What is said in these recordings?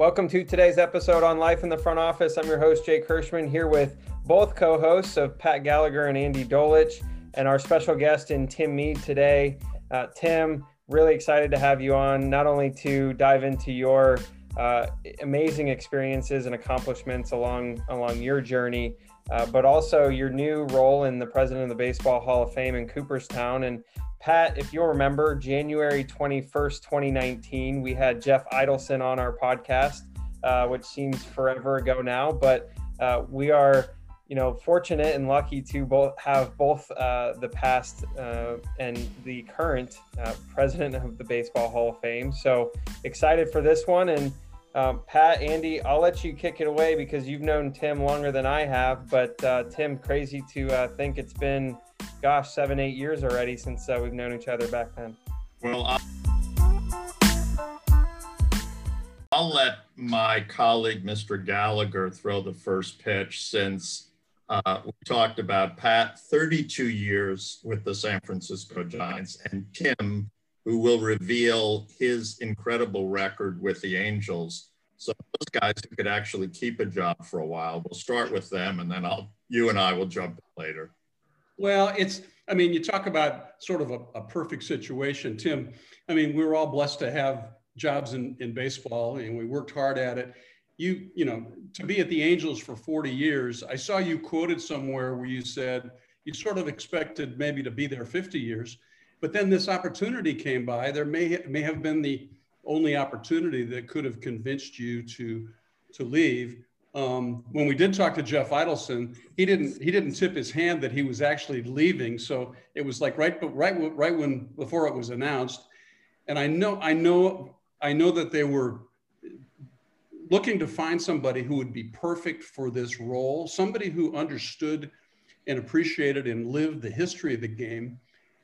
Welcome to today's episode on Life in the Front Office. I'm your host, Jake Hirschman, here with both co hosts of Pat Gallagher and Andy Dolich, and our special guest in Tim Mead today. Uh, Tim, really excited to have you on, not only to dive into your uh, amazing experiences and accomplishments along along your journey, uh, but also your new role in the president of the Baseball Hall of Fame in Cooperstown. And Pat, if you'll remember, January 21st, 2019, we had Jeff Idelson on our podcast, uh, which seems forever ago now, but uh, we are, you know, fortunate and lucky to both have both uh, the past uh, and the current uh, president of the Baseball Hall of Fame. So excited for this one. And um, Pat, Andy, I'll let you kick it away because you've known Tim longer than I have. But uh, Tim, crazy to think it's been gosh, seven, eight years already since uh, we've known each other back then. Well, I'll, let my colleague, Mr. Gallagher, throw the first pitch since uh, we talked about Pat, 32 years with the San Francisco Giants, and Tim, who will reveal his incredible record with the Angels. So those guys who could actually keep a job for a while, we'll start with them, and then I'll you and I will jump later. Well, it's, I mean, you talk about sort of a, a, perfect situation, Tim. I mean, we were all blessed to have jobs in, in baseball and we worked hard at it. You, you know, to be at the Angels for 40 years, I saw you quoted somewhere where you said you sort of expected maybe to be there 50 years, but then this opportunity came by. There may, may have been the only opportunity that could have convinced you to, to leave um, when we did talk to Jeff Idelson, he didn't he didn't tip his hand that he was actually leaving. So it was like right right right when before it was announced, and I know I know I know that they were looking to find somebody who would be perfect for this role, somebody who understood and appreciated and lived the history of the game.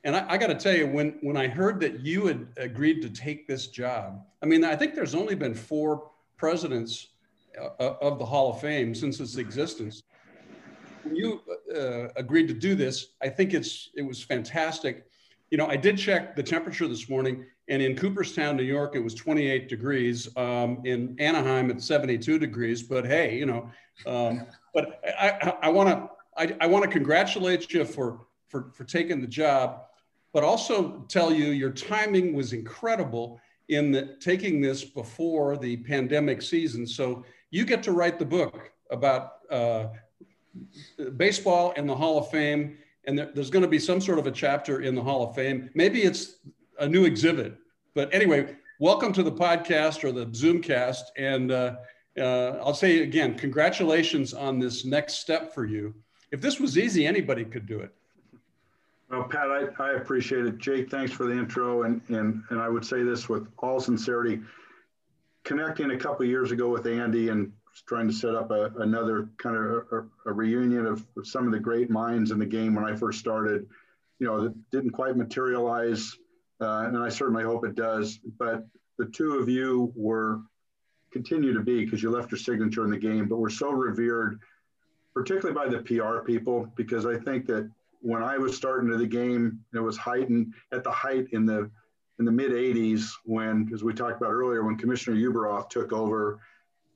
And I, I got to tell you, when when I heard that you had agreed to take this job, I mean, I think there's only been four presidents of the Hall of Fame since its existence. When you uh, agreed to do this, I think it's it was fantastic. You know, I did check the temperature this morning, and in Cooperstown, New York, it was 28 degrees. Um, in Anaheim, it's 72 degrees. But hey, you know, um, but I want to I, want to congratulate you for for for taking the job, but also tell you your timing was incredible in the, taking this before the pandemic season. So you get to write the book about uh, baseball and the Hall of Fame. And there, there's going to be some sort of a chapter in the Hall of Fame. Maybe it's a new exhibit. But anyway, welcome to the podcast or the Zoomcast. And uh, uh, I'll say again, congratulations on this next step for you. If this was easy, anybody could do it. Well, Pat, I, I appreciate it. Jake, thanks for the intro. And, and, and I would say this with all sincerity connecting a couple years ago with Andy and trying to set up a, another kind of a, a, reunion of some of the great minds in the game when I first started. You know, that didn't quite materialize, uh, and I certainly hope it does. But the two of you were continue to be because you left your signature in the game, but we're so revered, particularly by the PR people, because I think that when I was starting to the game, it was heightened at the height in the in the mid 80s when, as we talked about earlier, when Commissioner Ueberroth took over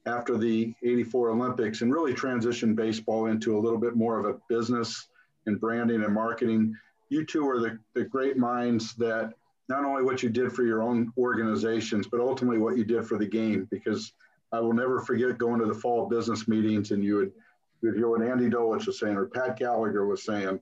after the 84 Olympics and really transitioned baseball into a little bit more of a business and branding and marketing. You two are the, the great minds that not only what you did for your own organizations, but ultimately what you did for the game. Because I will never forget going to the fall business meetings and you would, you would hear what Andy Dolich was saying or Pat Gallagher was saying.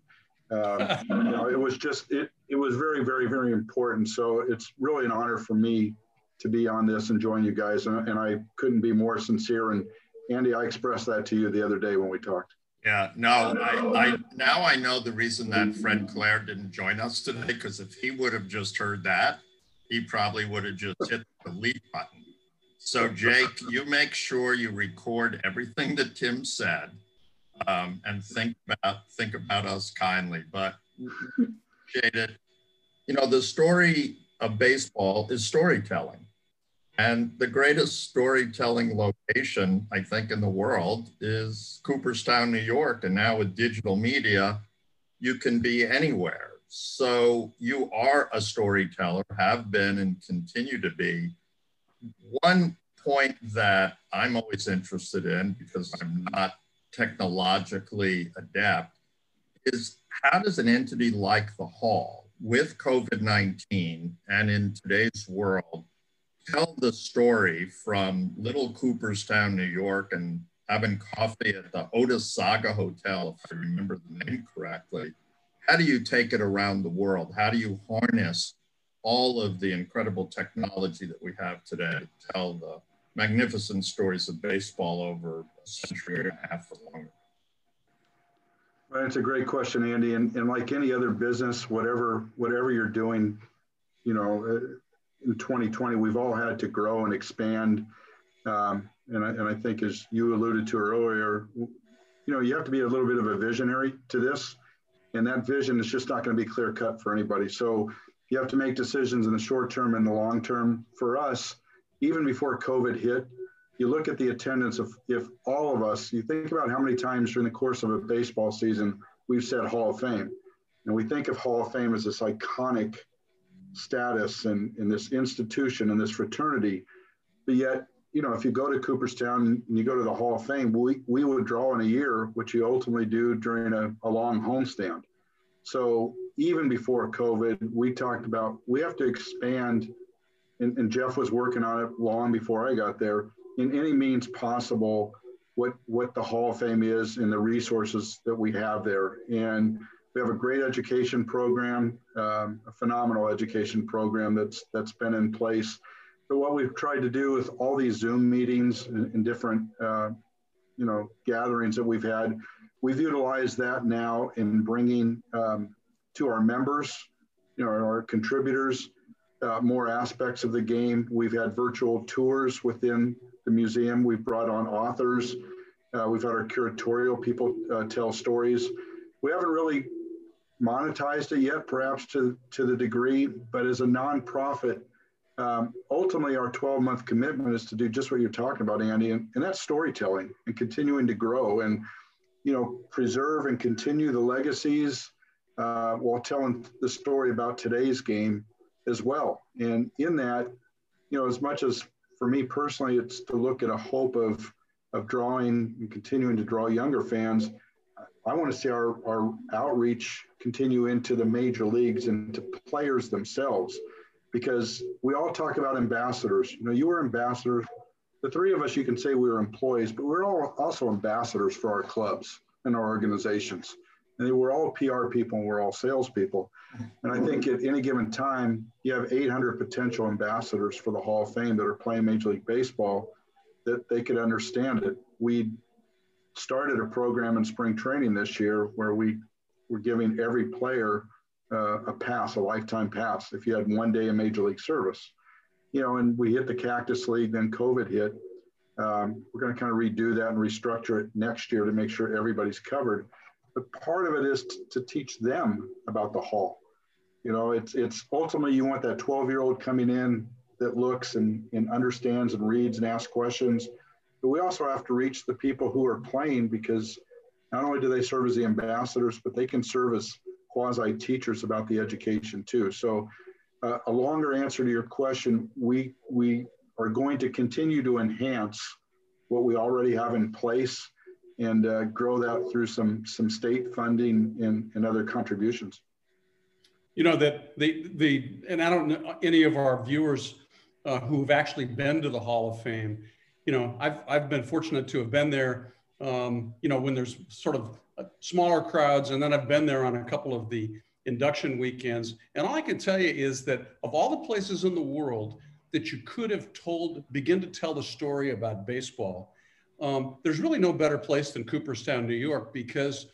Um, you know, it was just it it was very very very important. So it's really an honor for me to be on this and join you guys, and, and I couldn't be more sincere. And Andy, I expressed that to you the other day when we talked. Yeah, no, I, I now I know the reason that Fred Claire didn't join us today because if he would have just heard that, he probably would have just hit the delete button. So Jake, you make sure you record everything that Tim said um, and think about think about us kindly. But appreciate it. You know, the story of baseball is storytelling. And the greatest storytelling location, I think, in the world is Cooperstown, New York. And now with digital media, you can be anywhere. So you are a storyteller, have been and continue to be. One point that I'm always interested in because I'm not technologically adept is how does an entity like the Hall, with COVID 19 and in today's world, tell the story from little Cooperstown, New York, and having coffee at the Otesaga Hotel, if I remember the name correctly? How do you take it around the world? How do you harness all of the incredible technology that we have today to tell the magnificent stories of baseball over a century and a half or longer? Well, that's a great question, Andy. And, and like any other business, whatever whatever you're doing, you know, uh, in 2020, we've all had to grow and expand. Um, and, I, and I think, as you alluded to earlier, you know, you have to be a little bit of a visionary to this. And that vision is just not going to be clear cut for anybody. So you have to make decisions in the short term and the long term. For us, even before COVID hit, you look at the attendance of if all of us, you think about how many times during the course of a baseball season we've said Hall of Fame. And we think of Hall of Fame as this iconic status and, in this institution and this fraternity. But yet, you know, if you go to Cooperstown and you go to the Hall of Fame, we, we would draw in a year, which you ultimately do during a, a long homestand. So even before COVID, we talked about we have to expand, and, and Jeff was working on it long before I got there in any means possible what what the Hall of Fame is and the resources that we have there. And we have a great education program, um, a phenomenal education program that's that's been in place. But what we've tried to do with all these Zoom meetings and, and different uh, you know gatherings that we've had, we've utilized that now in bringing um, to our members, you know, our contributors, uh, more aspects of the game. We've had virtual tours within the museum. We've brought on authors. Uh, we've had our curatorial people uh, tell stories. We haven't really monetized it yet, perhaps to, to the degree, but as a nonprofit, um, ultimately our 12 month commitment is to do just what you're talking about, Andy, and, and that's storytelling and continuing to grow and, you know, preserve and continue the legacies uh, while telling the story about today's game as well. And in that, you know, as much as for me personally, it's to look at a hope of of drawing and continuing to draw younger fans. I want to see our, our outreach continue into the major leagues and to players themselves because we all talk about ambassadors. You know, you were ambassadors. The three of us, you can say we were employees, but we're all also ambassadors for our clubs and our organizations. And we're all PR people and we're all salespeople. And I think at any given time, you have 800 potential ambassadors for the Hall of Fame that are playing Major League Baseball that they could understand it. We started a program in spring training this year where we were giving every player uh, a pass, a lifetime pass, if you had one day in Major League service. You know, and we hit the Cactus League, then COVID hit. Um, we're going to kind of redo that and restructure it next year to make sure everybody's covered. But part of it is t- to teach them about the hall. You know, it's it's ultimately you want that 12 year old coming in that looks and, and understands and reads and asks questions. But we also have to reach the people who are playing because not only do they serve as the ambassadors, but they can serve as quasi teachers about the education too. So, uh, a longer answer to your question, we we are going to continue to enhance what we already have in place and uh, grow that through some some state funding and, and other contributions. You know that the the and I don't know any of our viewers uh, who've actually been to the Hall of Fame. You know, I've I've been fortunate to have been there. Um, you know, when there's sort of uh, smaller crowds, and then I've been there on a couple of the induction weekends. And all I can tell you is that of all the places in the world that you could have told, begin to tell the story about baseball, um, there's really no better place than Cooperstown, New York, because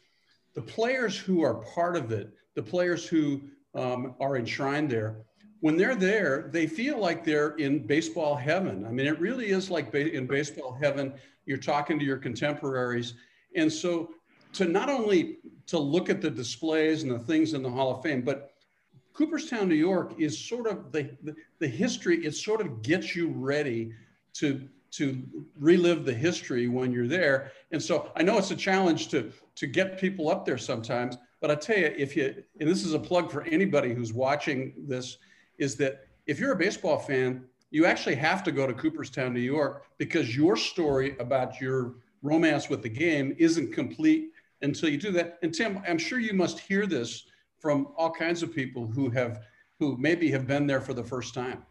the players who are part of it, the players who um, are enshrined there, when they're there, they feel like they're in baseball heaven. I mean, it really is like ba- in baseball heaven. You're talking to your contemporaries, and so to not only to look at the displays and the things in the Hall of Fame, but Cooperstown, New York, is sort of the, the, the history. It sort of gets you ready to to relive the history when you're there. And so I know it's a challenge to, to get people up there sometimes, but I tell you, if you, and this is a plug for anybody who's watching this, is that if you're a baseball fan, you actually have to go to Cooperstown, New York, because your story about your romance with the game isn't complete until you do that. And Tim, I'm sure you must hear this from all kinds of people who have who maybe have been there for the first time.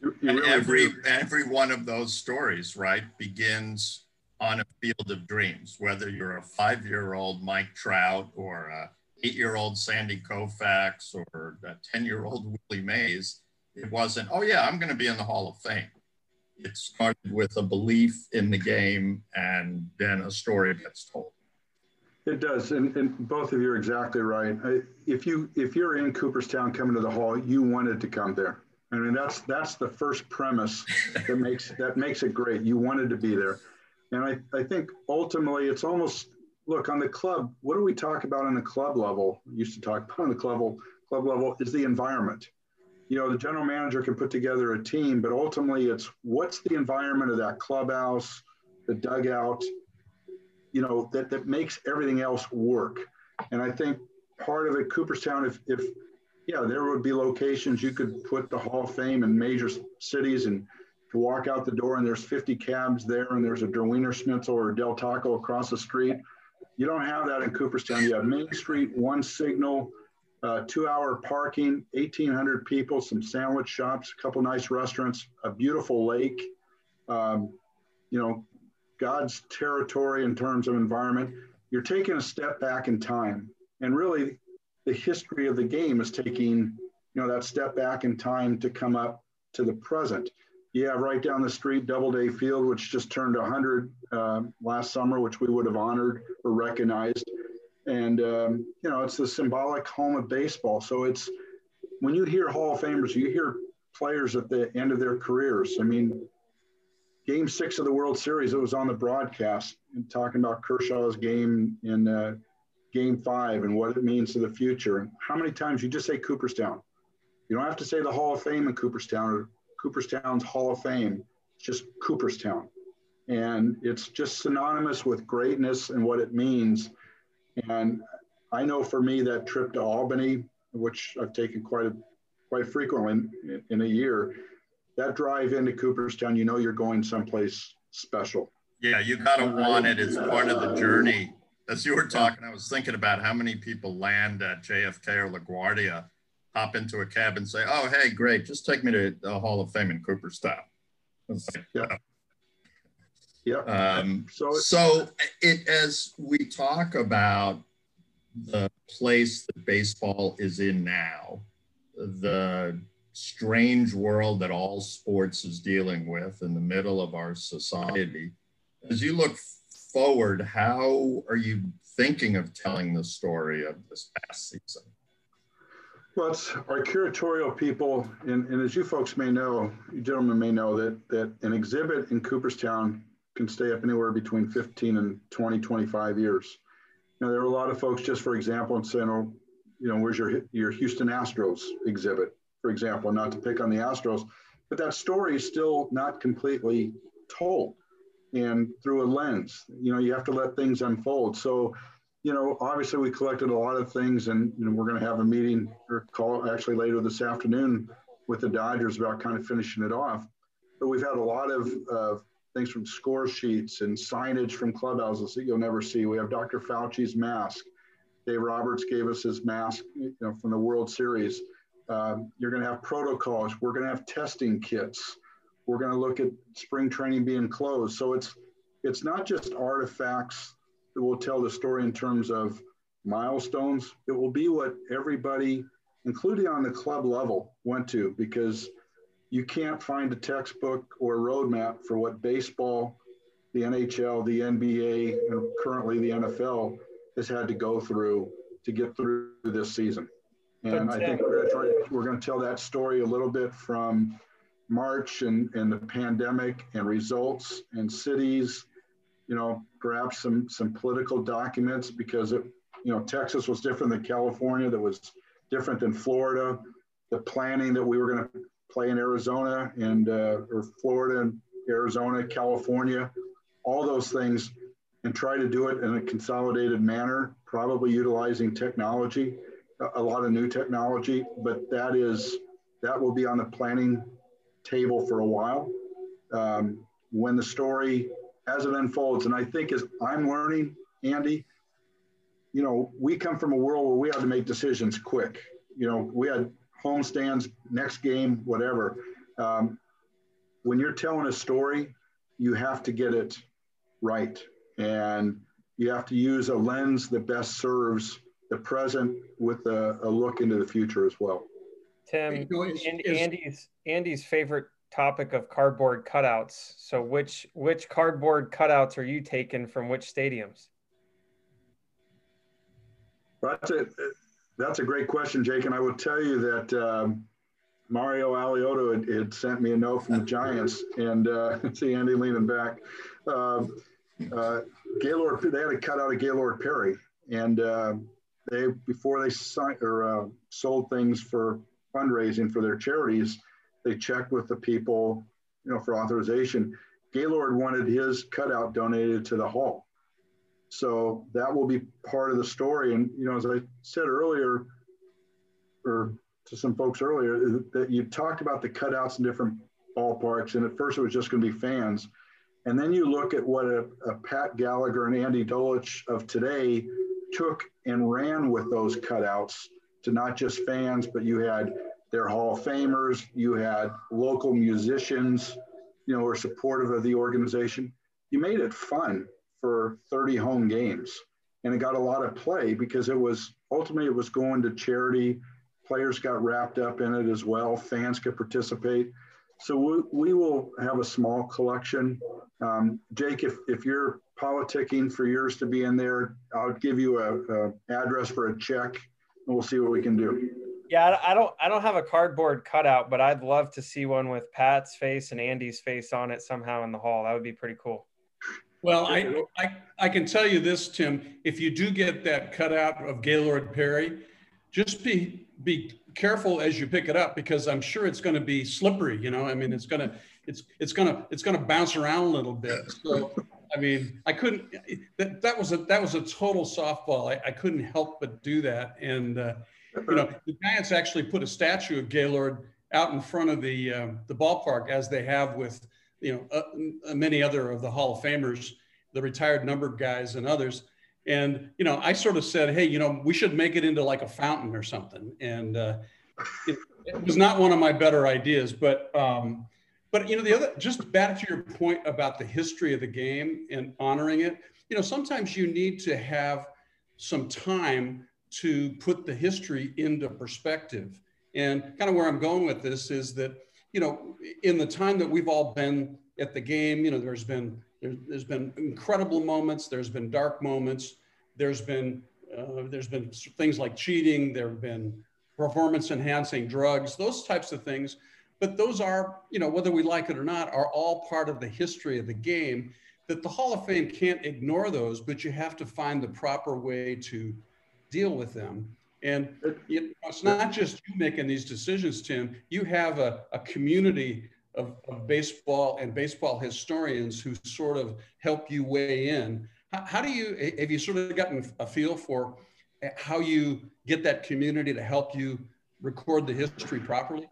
You, you really every every one of those stories, right, begins on a field of dreams. Whether you're a five-year-old Mike Trout or a eight-year-old Sandy Koufax or a ten-year-old Willie Mays, it wasn't. Oh yeah, I'm going to be in the Hall of Fame. It started with a belief in the game, and then a story gets told. It does, and, and both of you are exactly right. I, if you if you're in Cooperstown coming to the hall, you wanted to come there. I mean, that's that's the first premise that makes that makes it great. You wanted to be there, and I, I think ultimately it's almost look on the club. What do we talk about on the club level? We used to talk about on the club level. Club level is the environment. You know, the general manager can put together a team, but ultimately it's what's the environment of that clubhouse, the dugout, you know, that, that makes everything else work. And I think part of it, Cooperstown, if, if yeah, there would be locations you could put the Hall of Fame in major cities and to walk out the door and there's 50 cabs there and there's a Der Wienerschnitzel or a Del Taco across the street. You don't have that in Cooperstown. You have Main Street, one signal, uh, two hour parking, 1,800 people, some sandwich shops, a couple nice restaurants, a beautiful lake. Um, you know, God's territory in terms of environment, you're taking a step back in time. And really, the history of the game is taking, you know, that step back in time to come up to the present. Have right down the street Doubleday Field, which just turned 100 uh, last summer, which we would have honored or recognized. And, um, you know, it's the symbolic home of baseball. So it's when you hear Hall of Famers, you hear players at the end of their careers. I mean, game six of the World Series, it was on the broadcast and talking about Kershaw's game in uh, game five and what it means to the future. And how many times you just say Cooperstown? You don't have to say the Hall of Fame in Cooperstown or Cooperstown's Hall of Fame. It's just Cooperstown. And it's just synonymous with greatness and what it means. And I know for me that trip to Albany, which I've taken quite a quite frequently in, in a year, that drive into Cooperstown, you know you're going someplace special. Yeah, you got to want it as part of the journey. As you were talking, I was thinking about how many people land at JFK or LaGuardia, hop into a cab and say, "Oh, hey, great, just take me to the Hall of Fame in Cooperstown." Like, yeah. Yeah. Um, so, so it as we talk about the place that baseball is in now, the strange world that all sports is dealing with in the middle of our society. As you look forward, how are you thinking of telling the story of this past season? Well, it's our curatorial people, and, and as you folks may know, you gentlemen may know that that an exhibit in Cooperstown can stay up anywhere between 15 and 20, 25 years. Now, there are a lot of folks, just for example, in saying, oh, you know, where's your your Houston Astros exhibit? for example, not to pick on the Astros, but that story is still not completely told and through a lens. You know, you have to let things unfold. So, you know, obviously we collected a lot of things and you know, we're going to have a meeting or call actually later this afternoon with the Dodgers about kind of finishing it off. But we've had a lot of uh, things from score sheets and signage from clubhouses that you'll never see. We have Dr. Fauci's mask. Dave Roberts gave us his mask, you know, from the World Series. Um, you're going to have protocols. We're going to have testing kits. We're going to look at spring training being closed. So it's it's not just artifacts that will tell the story in terms of milestones. It will be what everybody, including on the club level, went to because you can't find a textbook or a roadmap for what baseball, the NHL, the NBA, and currently the NFL has had to go through to get through this season. And I think we're going to we're going to tell that story a little bit from March and, and the pandemic and results and cities, you know, perhaps some, some political documents because it, you know, Texas was different than California, that was different than Florida. The planning that we were going to play in Arizona and, uh, or Florida and Arizona, California, all those things, and try to do it in a consolidated manner, probably utilizing technology a lot of new technology, but that is that will be on the planning table for a while. Um, when the story, as it unfolds, and I think as I'm learning, Andy, you know, we come from a world where we had to make decisions quick. You know, we had homestands, next game, whatever. Um, when you're telling a story, you have to get it right. And you have to use a lens that best serves the present with a, a look into the future as well. Tim, you know, is, Andy's Andy's favorite topic of cardboard cutouts. So which which cardboard cutouts are you taking from which stadiums? That's a that's a great question, Jake. And I will tell you that um, Mario Alioto had, had, sent me a note from the Giants, and uh, see Andy leaning back. Uh, uh, Gaylord, they had a cutout of Gaylord Perry, and uh, they before they signed or uh, sold things for fundraising for their charities, they checked with the people, you know, for authorization. Gaylord wanted his cutout donated to the hall. So that will be part of the story. And, you know, as I said earlier, or to some folks earlier, that you talked about the cutouts in different ballparks. And at first it was just going to be fans. And then you look at what a, a Pat Gallagher and Andy Dolich of today took and ran with those cutouts to not just fans, but you had their Hall of Famers, you had local musicians, you know, were supportive of the organization. You made it fun for 30 home games. And it got a lot of play because it was ultimately it was going to charity. Players got wrapped up in it as well. Fans could participate. So we, we will have a small collection. Um, Jake, if, if you're politicking for yours to be in there, I'll give you a, a address for a check we'll see what we can do. Yeah, I don't I don't have a cardboard cutout, but I'd love to see one with Pat's face and Andy's face on it somehow in the hall. That would be pretty cool. Well, I, I, I can tell you this, Tim. If you do get that cutout of Gaylord Perry, just be be careful as you pick it up because I'm sure it's going to be slippery. You know, I mean, it's gonna it's it's gonna it's gonna bounce around a little bit. So, I mean, I couldn't. That, that was a that was a total softball. I, I couldn't help but do that. And uh, you know, the Giants actually put a statue of Gaylord out in front of the um, the ballpark as they have with you know, uh, many other of the Hall of Famers, the retired numbered guys and others. And, you know, I sort of said, hey, you know, we should make it into like a fountain or something. And uh, it, it, was not one of my better ideas, but, um, but, you know, the other, just back to your point about the history of the game and honoring it, you know, sometimes you need to have some time to put the history into perspective. And kind of where I'm going with this is that, you know, in the time that we've all been at the game, you know, there's been there's, there, has been incredible moments. There's been dark moments. There's been uh, there's been things like cheating. There have been performance enhancing drugs. Those types of things. But those are, you know, whether we like it or not, are all part of the history of the game. That the Hall of Fame can't ignore those, but you have to find the proper way to deal with them. And it's not just you making these decisions, Tim. You have a, a community of, of, baseball and baseball historians who sort of help you weigh in. How, how, do you, have you sort of gotten a feel for how you get that community to help you record the history properly?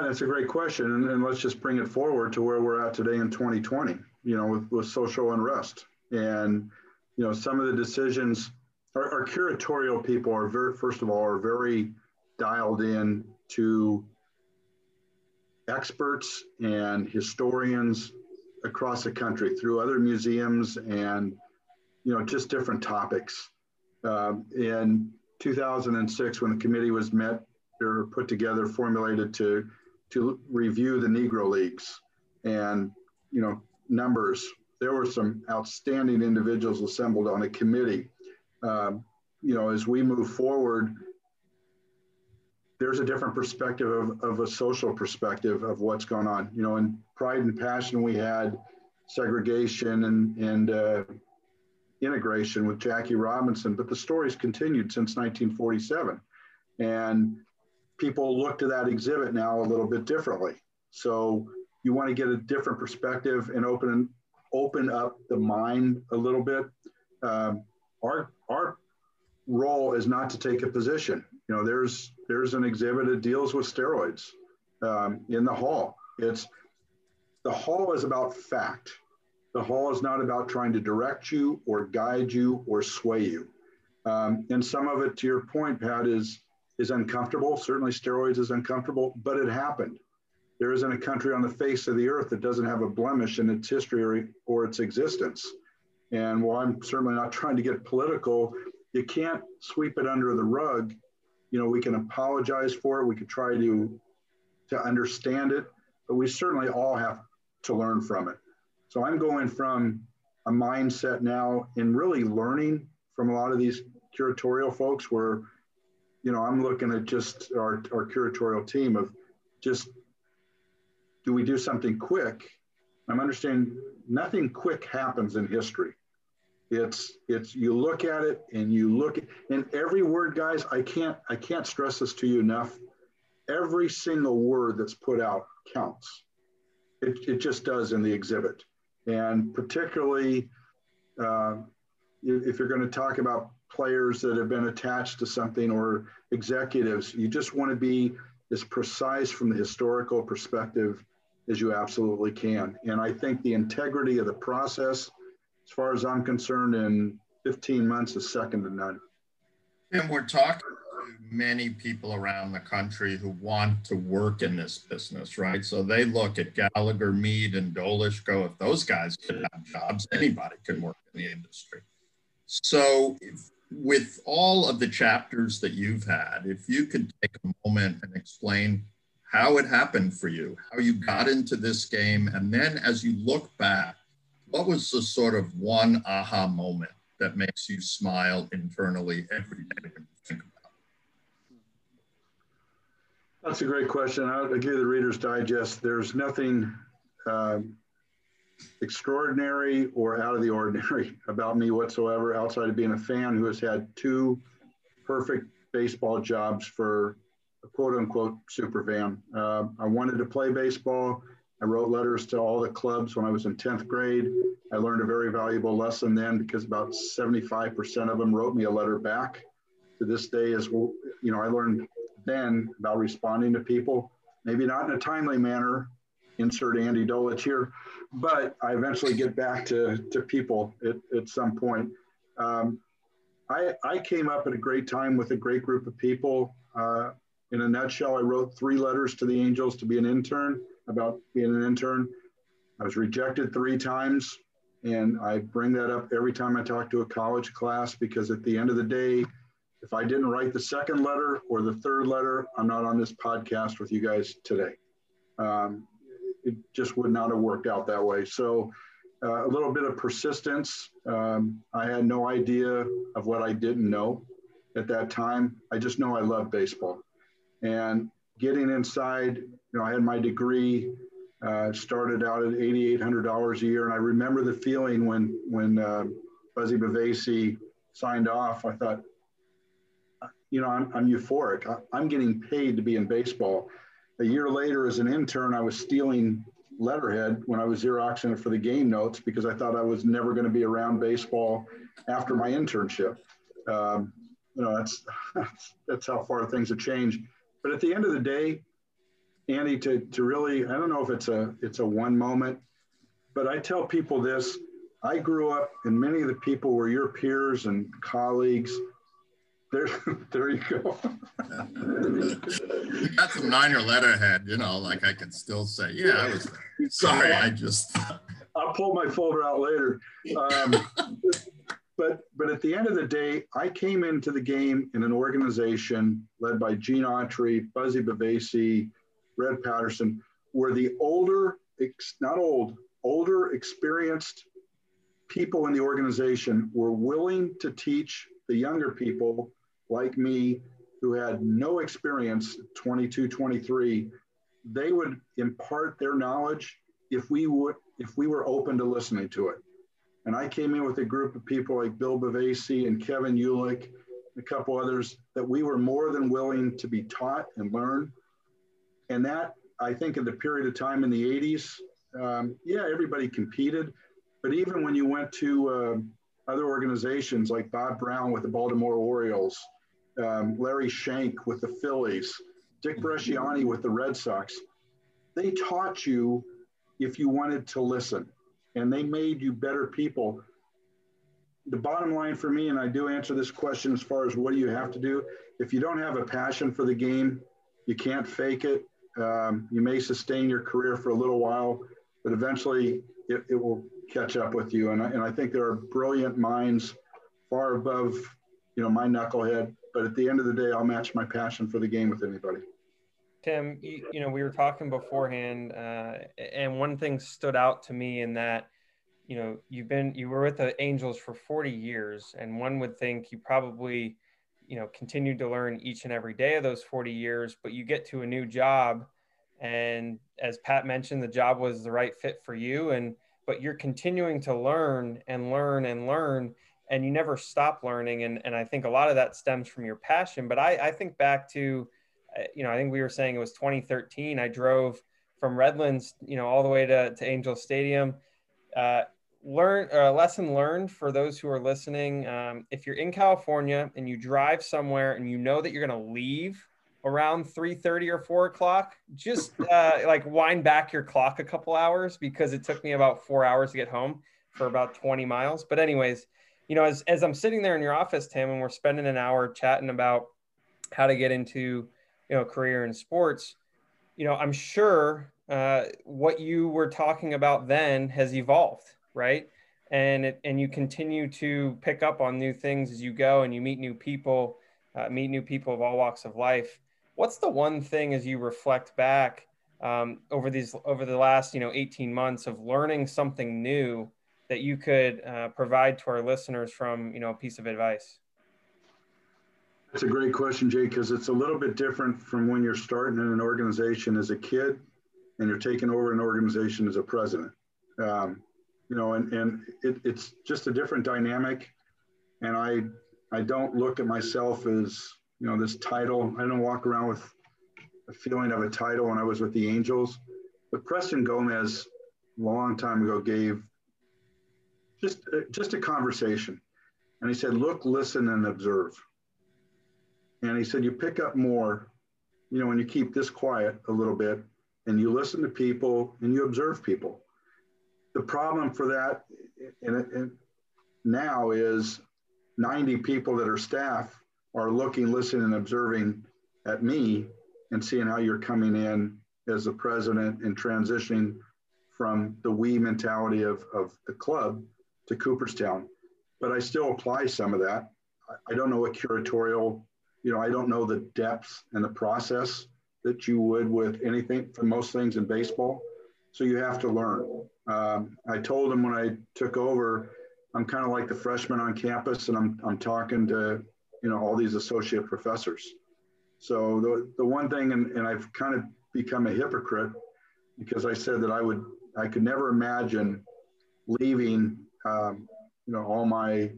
That's a great question. And, and let's just bring it forward to where we're at today in 2020, you know, with, with social unrest. And, you know, some of the decisions our, our curatorial people are very, first of all, are very dialed in to experts and historians across the country through other museums and you know just different topics. Uh, in 2006, when the committee was met or put together, formulated to to review the Negro Leagues and you know numbers, there were some outstanding individuals assembled on a committee um, you know, as we move forward, there's a different perspective of, of a social perspective of what's going on. You know, in Pride and Passion, we had segregation and, and uh, integration with Jackie Robinson, but the story's continued since 1947. And people look to that exhibit now a little bit differently. So you want to get a different perspective and open open up the mind a little bit. Um, our our role is not to take a position. You know, there's there's an exhibit that deals with steroids. um, in the hall. It's the hall is about fact. The hall is not about trying to direct you or guide you or sway you. Um, and some of it, to your point, Pat, is is uncomfortable. Certainly, steroids is uncomfortable, but it happened. There isn't a country on the face of the earth that doesn't have a blemish in its history or, or its existence. And while I'm certainly not trying to get political, you can't sweep it under the rug. You know, we can apologize for it. We could try to to understand it, but we certainly all have to learn from it. So I'm going from a mindset now in really learning from a lot of these curatorial folks where, you know, I'm looking at just our, our curatorial team of just, do we do something quick? I'm understanding nothing quick happens in history. It's it's you look at it and you look at, and every word, guys. I can't I can't stress this to you enough. Every single word that's put out counts. It, it just does in the exhibit, and particularly uh, if you're going to talk about players that have been attached to something or executives, you just want to be as precise from the historical perspective as you absolutely can. And I think the integrity of the process as far as I'm concerned, in 15 months is second to none. And we're talking to many people around the country who want to work in this business, right? So they look at Gallagher, Mead, and Dolich, go, if those guys can have jobs, anybody can work in the industry. So, with all of the chapters that you've had, if you could take a moment and explain how it happened for you, how you got into this game, and then as you look back, what was the sort of one aha moment that makes you smile internally every day when you think about it? That's a great question. I'll give the Reader's Digest. There's nothing um, extraordinary or out of the ordinary about me whatsoever, outside of being a fan who has had two perfect baseball jobs for a quote unquote super fan. Uh, I wanted to play baseball. I wrote letters to all the clubs when I was in 10th grade. I learned a very valuable lesson then because about 75% of them wrote me a letter back. To this day, as well, you know, I learned then about responding to people, maybe not in a timely manner, insert Andy Dolich here, but I eventually get back to, to people at, at some point. Um, I, I came up at a great time with a great group of people. Uh, in a nutshell, I wrote three letters to the Angels to be an intern about being an intern. I was rejected three times, and I bring that up every time I talk to a college class because at the end of the day, if I didn't write the second letter or the third letter, I'm not on this podcast with you guys today. Um, it just would not have worked out that way. So, uh, a little bit of persistence. Um, I had no idea of what I didn't know at that time. I just know I love baseball. And getting inside, you know, I had my degree, uh, started out at $8,800 a year. And I remember the feeling when, when uh, Buzzy Bavasi signed off, I thought, you know, I'm, I'm euphoric. I, I'm getting paid to be in baseball. A year later, as an intern, I was stealing letterhead when I was Xeroxing it for the game notes because I thought I was never going to be around baseball after my internship. Um, you know, that's, that's, how far things have changed. But at the end of the day, Andy, to, to really, I don't know if it's a it's a one moment, but I tell people this. I grew up, and many of the people were your peers and colleagues. There, there you go. you got some Niner letterhead, you know, like I can still say, yeah, I was sorry, I just. I'll pull my folder out later. Um, but but at the end of the day, I came into the game in an organization led by Gene Autry, Buzzy Bavasi, Red Patterson, where the older, not old, older, experienced people in the organization were willing to teach the younger people like me who had no experience 22 23 they would impart their knowledge if we would if we were open to listening to it and I came in with a group of people like Bill Bavasi and Kevin Uhlich, a couple others, that we were more than willing to be taught and learn. And that, I think, in the period of time in the 80s, um, yeah, everybody competed. But even when you went to uh, other organizations like Bob Brown with the Baltimore Orioles, um, Larry Shenk with the Phillies, Dick Bresciani with the Red Sox, they taught you if you wanted to listen and they made you better people. The bottom line for me, and I do answer this question as far as what do you have to do? If you don't have a passion for the game, you can't fake it. Um, you may sustain your career for a little while, but eventually it, it will catch up with you. And I, and I think there are brilliant minds far above, you know, my knucklehead. But at the end of the day, I'll match my passion for the game with anybody. Tim, you, you know, we were talking beforehand, uh, and one thing stood out to me in that, you know, you've been you were with the Angels for 40 years, and one would think you probably, you know, continued to learn each and every day of those 40 years. But you get to a new job, and as Pat mentioned, the job was the right fit for you, and but you're continuing to learn and learn and learn and you never stop learning and, and i think a lot of that stems from your passion but i, I think back to you know, I think we were saying it was 2013. I drove from Redlands, you know, all the way to, to Angel Stadium. Uh, learn a uh, lesson learned for those who are listening. Um, if you're in California and you drive somewhere and you know that you're going to leave around 3.30 or 4 o'clock just uh, like wind back your clock a couple hours because it took me about four hours to get home for about 20 miles but anyways you know as, as i'm sitting there in your office tim and we're spending an hour chatting about how to get into you know career in sports you know i'm sure uh, what you were talking about then has evolved right? And it, and you continue to pick up on new things as you go and you meet new people uh, meet new people of all walks of life. What's the one thing as you reflect back um, over these over the last you know 18 months of learning something new that you could uh, provide to our listeners from you know a piece of advice that's a great question, Jay, because it's a little bit different from when you're starting in an organization as a kid and you're taking over an organization as a president. Um, you know, and, and it, it's just a different dynamic. And I, I don't look at myself as, you know, this title. I don't walk around with a feeling of a title when I was with the Angels. But Preston Gomez, long time ago, gave just, uh, just a conversation. And he said, look, listen, and observe. And he said, you pick up more, you know, when you keep this quiet a little bit and you listen to people and you observe people. The problem for that in, in now is 90 people that are staff are looking, listening, and observing at me and seeing how you're coming in as the president and transitioning from the we mentality of, of the club to Cooperstown. But I still apply some of that. I don't know what curatorial you know, I don't know the depth and the process that you would with anything for most things in baseball. So you have to learn. Um, I told him when I took over, I'm kind of like the freshman on campus, and I'm I'm talking to you know all these associate professors. So the the one thing, and, and I've kind of become a hypocrite because I said that I would I could never imagine leaving um, you know all my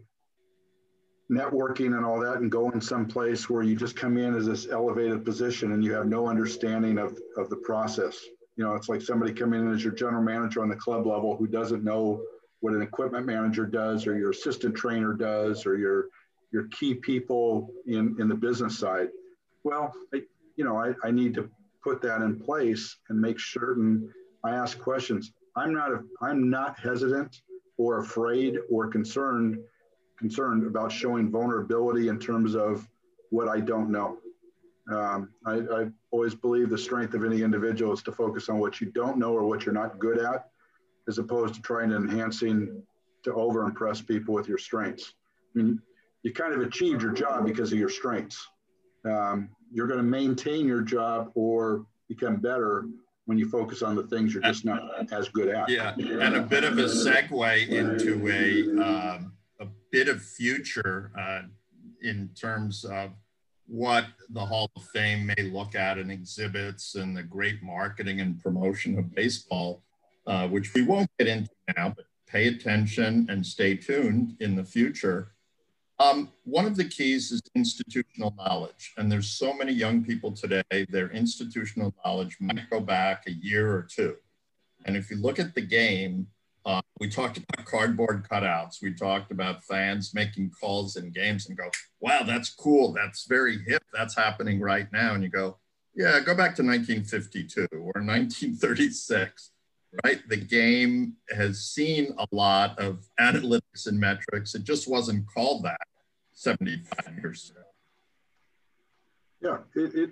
networking and all that and going someplace where you just come in as this elevated position and you have no understanding of, of the process. You know, it's like somebody coming in as your general manager on the club level who doesn't know what an equipment manager does or your assistant trainer does or your your key people in, in the business side. Well, I, you know, I, I need to put that in place and make certain I ask questions. I'm not a, I'm not hesitant or afraid or concerned concerned about showing vulnerability in terms of what I don't know. Um, I, I, always believe the strength of any individual is to focus on what you don't know or what you're not good at, as opposed to trying to enhancing to over impress people with your strengths. I mean, you kind of achieved your job because of your strengths. Um, you're going to maintain your job or become better when you focus on the things you're just not as good at. Yeah, and a bit of a segue into a um, bit of future uh, in terms of what the Hall of Fame may look at in exhibits and the great marketing and promotion of baseball, uh, which we won't get into now, but pay attention and stay tuned in the future. Um, one of the keys is institutional knowledge. And there's so many young people today, their institutional knowledge might go back a year or two. And if you look at the game, uh, we talked about cardboard cutouts. We talked about fans making calls in games and go, wow, that's cool. That's very hip. That's happening right now. And you go, Yeah, go back to 1952 or 1936, right? The game has seen a lot of analytics and metrics. It just wasn't called that 75 years ago. Yeah, it, it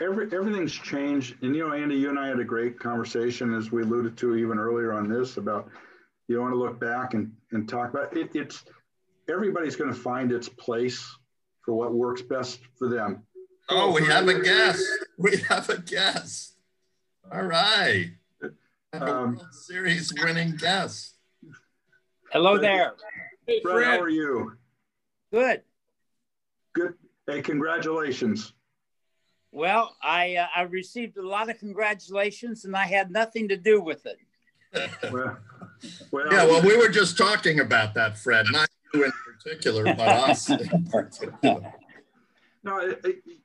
every everything's changed. And you know, Andy, you and I had a great conversation as we alluded to even earlier on this about you want to look back and, and talk about it. It's everybody's going to find its place for what works best for them. Oh, we have a guest. We have a guest. All right. Um, Series winning guest. Hello there. Hey, Fred, Fred, how are you? Good. Good. Hey, congratulations. Well, I uh, I received a lot of congratulations, and I had nothing to do with it. well, well, yeah, well, we were just talking about that, Fred, not you in particular, but us in particular. No,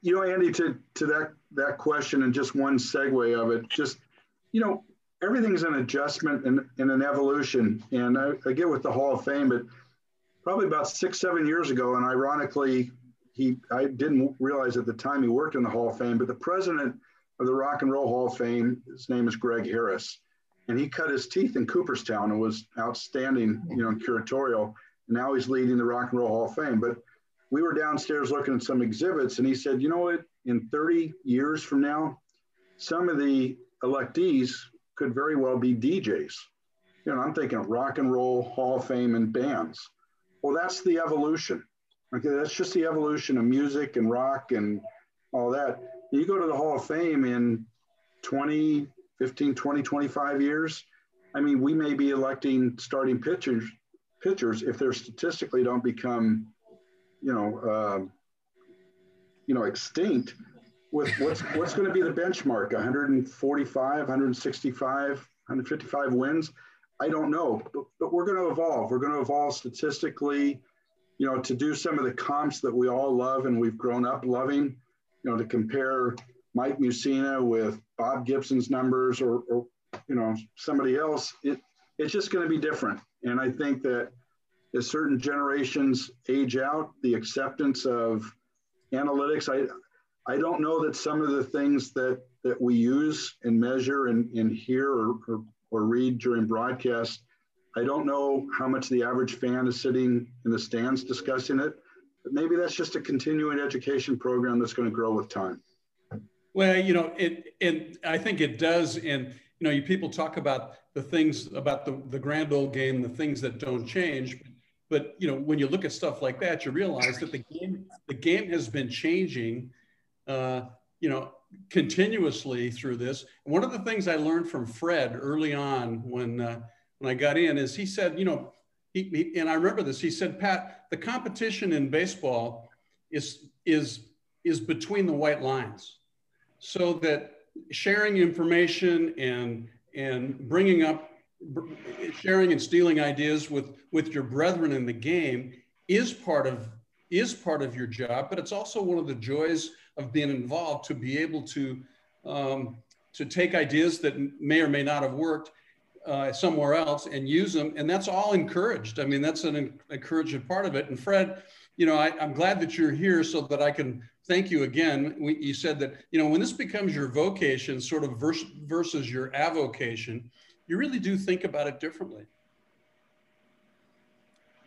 you know, Andy, to to that that question and just one segue of it, just you know, everything's an adjustment and, and an evolution. And I, I get with the Hall of Fame, but probably about six, seven years ago, and ironically, he I didn't realize at the time he worked in the Hall of Fame, but the president of the Rock and Roll Hall of Fame, his name is Greg Harris, and he cut his teeth in Cooperstown and was outstanding, you know, in curatorial. And now he's leading the Rock and Roll Hall of Fame. But we were downstairs looking at some exhibits, and he said, you know what? In 30 years from now, some of the electees could very well be DJs. You know, I'm thinking Rock and Roll Hall of Fame and bands. Well, that's the evolution. Okay, that's just the evolution of music and rock and all that. You go to the Hall of Fame in 20, 15, 20, 25 years. I mean, we may be electing starting pitchers, pitchers if they're statistically don't become, you know, uh, you know, extinct. With what's what's going to be the benchmark? 145, 165, 155 wins. I don't know, but, but we're going to evolve. We're going to evolve statistically you know, to do some of the comps that we all love and we've grown up loving, you know, to compare Mike Mussina with Bob Gibson's numbers or, or you know, somebody else, it, it's just going to be different. And I think that as certain generations age out, the acceptance of analytics, I, I don't know that some of the things that, that we use and measure and, and hear or, or, or read during broadcast I don't know how much the average fan is sitting in the stands discussing it, but maybe that's just a continuing education program that's going to grow with time. Well, you know, it, and I think it does. And, you know, you people talk about the things about the, the grand old game, the things that don't change. But, you know, when you look at stuff like that, you realize that the game, the game has been changing, you know, continuously through this. One of the things I learned from Fred early on when, uh, when I got in is he said, you know, he, he, and I remember this. He said, Pat, the competition in baseball is is is between the white lines, so that sharing information and and bringing up sharing and stealing ideas with with your brethren in the game is part of is part of your job but it's also one of the joys of being involved to be able to um, to take ideas that may or may not have worked uh, somewhere else and use them. And that's all encouraged. I mean, that's an encouraging part of it. And Fred, you know, I, am glad that you're here so that I can thank you again. We, you said that, you know, when this becomes your vocation, sort of versus, versus your avocation, you really do think about it differently.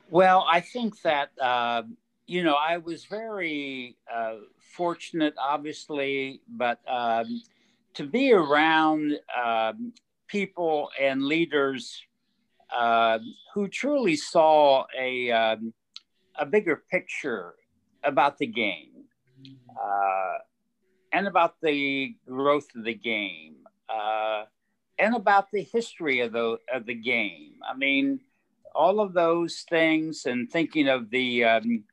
Well, I think that, uh, you know, I was very uh, fortunate, obviously, but um, to be around um, people and leaders uh, who truly saw a, um, a bigger picture about the game uh, and about the growth of the game uh, and about the history of the, of the game. I mean, all of those things and thinking of the, um,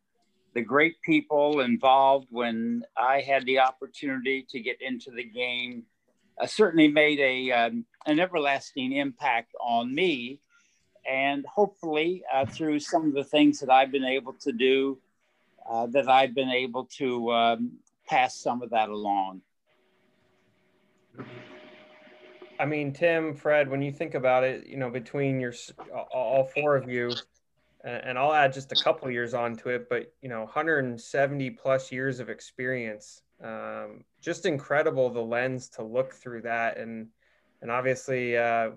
the great people involved when I had the opportunity to get into the game uh, certainly made a um, an everlasting impact on me, and hopefully uh, through some of the things that I've been able to do, uh, that I've been able to um, pass some of that along. I mean, Tim, Fred, when you think about it, you know, between your all four of you, and I'll add just a couple years onto it, but you know, 170 plus years of experience um, just incredible the lens to look through that. And and obviously uh,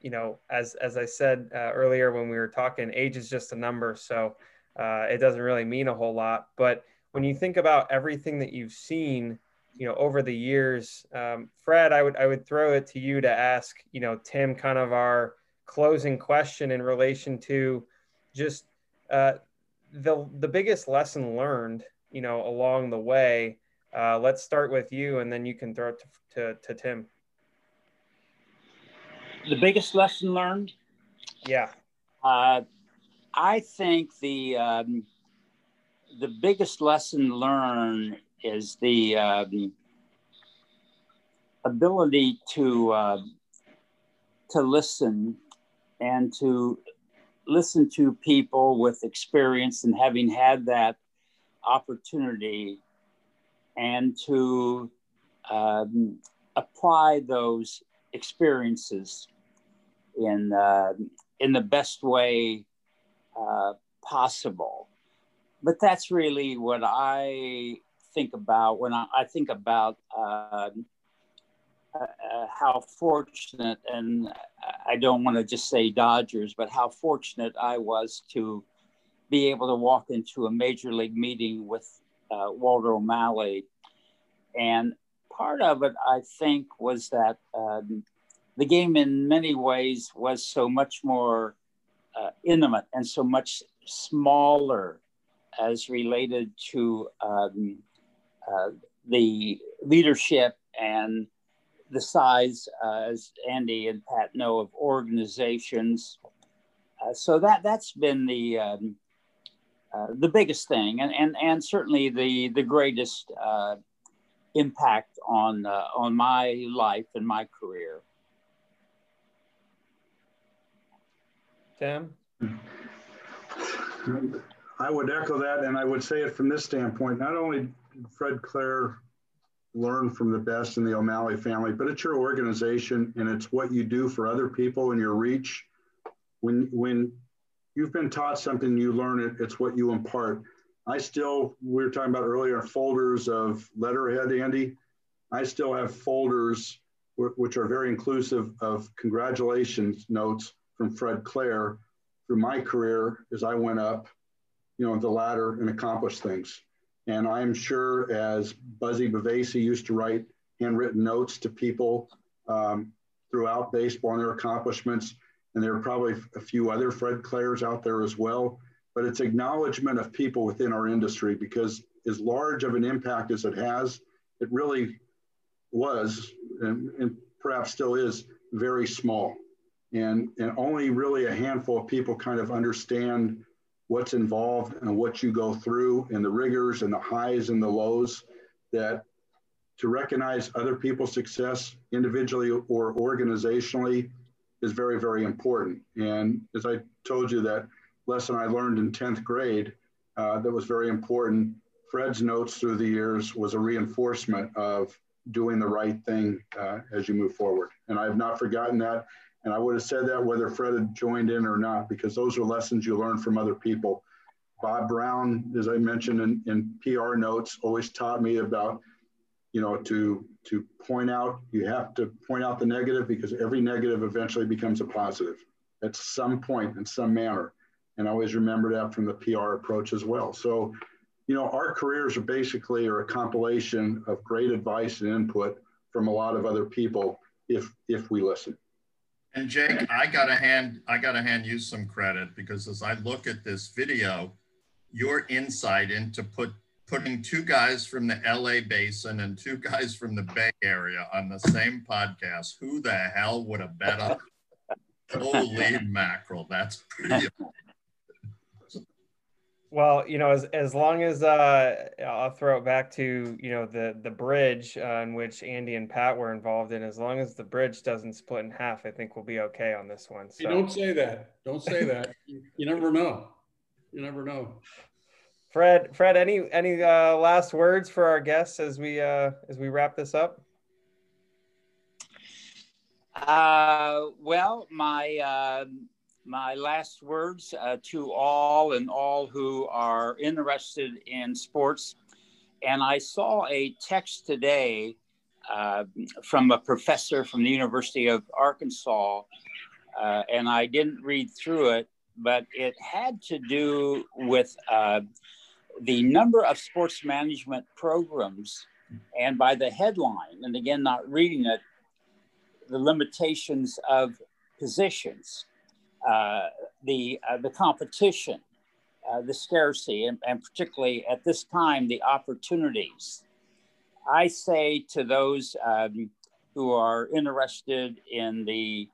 you know as as i said uh, earlier when we were talking age is just a number so uh, it doesn't really mean a whole lot. But when you think about everything that you've seen you know over the years um, fred i would i would throw it to you to ask you know tim kind of our closing question in relation to just uh, the the biggest lesson learned you know along the way uh, let's start with you, and then you can throw it to, to, to Tim. The biggest lesson learned? Yeah. Uh, I think the um, the biggest lesson learned is the um, ability to uh, to listen and to listen to people with experience and having had that opportunity and to um, apply those experiences in uh, in the best way uh, possible. But that's really what I think about when I, I think about uh, uh, how fortunate, and I don't want to just say Dodgers, but how fortunate I was to be able to walk into a major league meeting with uh, Walter O'Malley. And part of it, I think, was that um, the game in many ways was so much more uh, intimate and so much smaller as related to um, uh, the leadership and the size, uh, as Andy and Pat know, of organizations. Uh, so that that's been the um, uh, the biggest thing, and and and certainly the the greatest uh, impact on uh, on my life and my career. Tim, I would echo that, and I would say it from this standpoint. Not only Fred Claire learn from the best in the O'Malley family, but it's your organization and it's what you do for other people and your reach. When when you've been taught something, you learn it. It's what you impart. I still, we were talking about earlier, folders of letterhead, Andy. I still have folders which are very inclusive of congratulations notes from Fred Claire through my career as I went up, you know, the ladder and accomplished things. And I'm sure as Buzzy Bavasi used to write handwritten notes to people um, throughout baseball and their accomplishments, and there are probably a few other Fred Claires out there as well. But it's acknowledgement of people within our industry because as large of an impact as it has, it really was and, and perhaps still is very small. And, and only really a handful of people kind of understand what's involved and what you go through and the rigors and the highs and the lows that to recognize other people's success individually or organizationally is very, very important. And as I told you, that lesson I learned in 10th grade uh, that was very important. Fred's notes through the years was a reinforcement of doing the right thing uh, as you move forward. And I have not forgotten that. And I would have said that whether Fred had joined in or not, because those are lessons you learn from other people. Bob Brown, as I mentioned in, in PR notes, always taught me about you know, to to point out, you have to point out the negative because every negative eventually becomes a positive at some point in some manner. And I always remember that from the PR approach as well. So, you know, our careers are basically are a compilation of great advice and input from a lot of other people if if we listen. And Jake, I gotta hand I gotta hand you some credit because as I look at this video, your insight into put putting two guys from the LA basin and two guys from the Bay Area on the same podcast. Who the hell would have bet on? Holy mackerel, that's pretty. Well, you know, as, as long as uh, I'll throw it back to you know the the bridge uh, in which Andy and Pat were involved in, as long as the bridge doesn't split in half, I think we'll be okay on this one. So. don't say that. Don't say that. you never know. You never know. Fred, Fred, any any uh, last words for our guests as we uh, as we wrap this up? Uh, well, my uh, my last words uh, to all and all who are interested in sports. And I saw a text today uh, from a professor from the University of Arkansas, uh, and I didn't read through it, but it had to do with uh, the number of sports management programs, and by the headline, and again, not reading it, the limitations of positions, the uh, the competition, uh, the scarcity, and, and particularly at this time, the opportunities. I say to those um, who are interested in the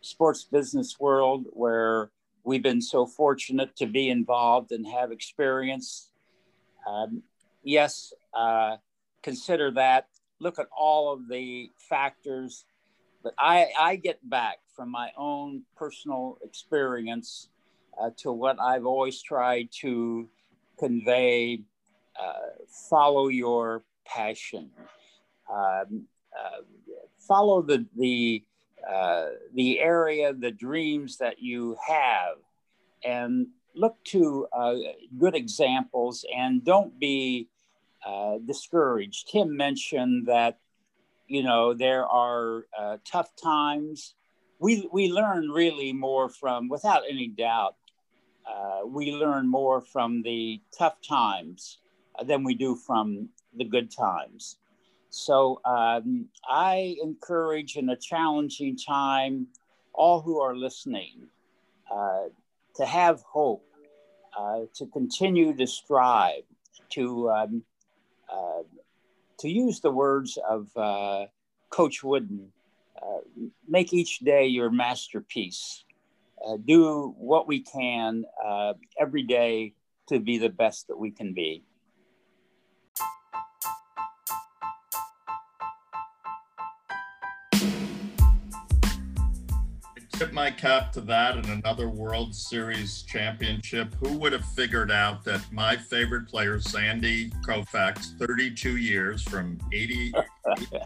sports business world, where we've been so fortunate to be involved and have experience, um, yes, uh, consider that. Look at all of the factors. But I, I get back from my own personal experience uh, to what I've always tried to convey uh, follow your passion, um, uh, follow the, the, uh, the area, the dreams that you have, and look to uh, good examples and don't be uh, discouraged. Tim mentioned that you know there are tough times we we learn really more from without any doubt uh, we learn more from the tough times than we do from the good times. So um, I encourage in a challenging time all who are listening uh, to have hope, uh, to continue to strive, to um, uh, to use the words of uh, Coach Wooden, make each day your masterpiece uh, do what we can uh, every day to be the best that we can be. I tip my cap to that and another World Series championship. Who would have figured out that my favorite player, Sandy Koufax, 32 years from 80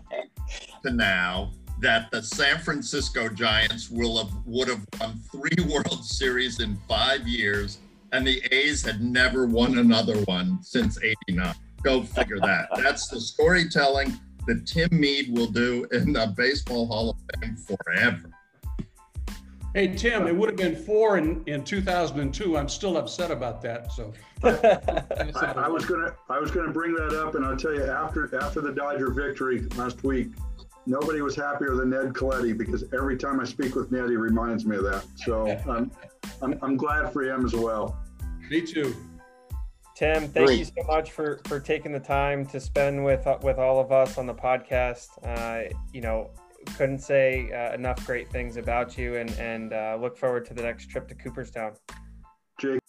to now, that the San Francisco Giants will have would have won three World Series in five years, and the A's had never won another one since '89. Go figure that. That's the storytelling that Tim Mead will do in the Baseball Hall of Fame forever. Hey Tim, it would have been four in, in 2002. I'm still upset about that. So I, I was gonna I was gonna bring that up, and I'll tell you after after the Dodger victory last week, nobody was happier than Ned Colletti because every time I speak with Ned, he reminds me of that. So I'm, I'm, I'm glad for him as well. Me too. Tim, thank Great. you so much for for taking the time to spend with with all of us on the podcast. Uh, you know, couldn't say uh, enough great things about you, and and uh, look forward to the next trip to Cooperstown. Jake.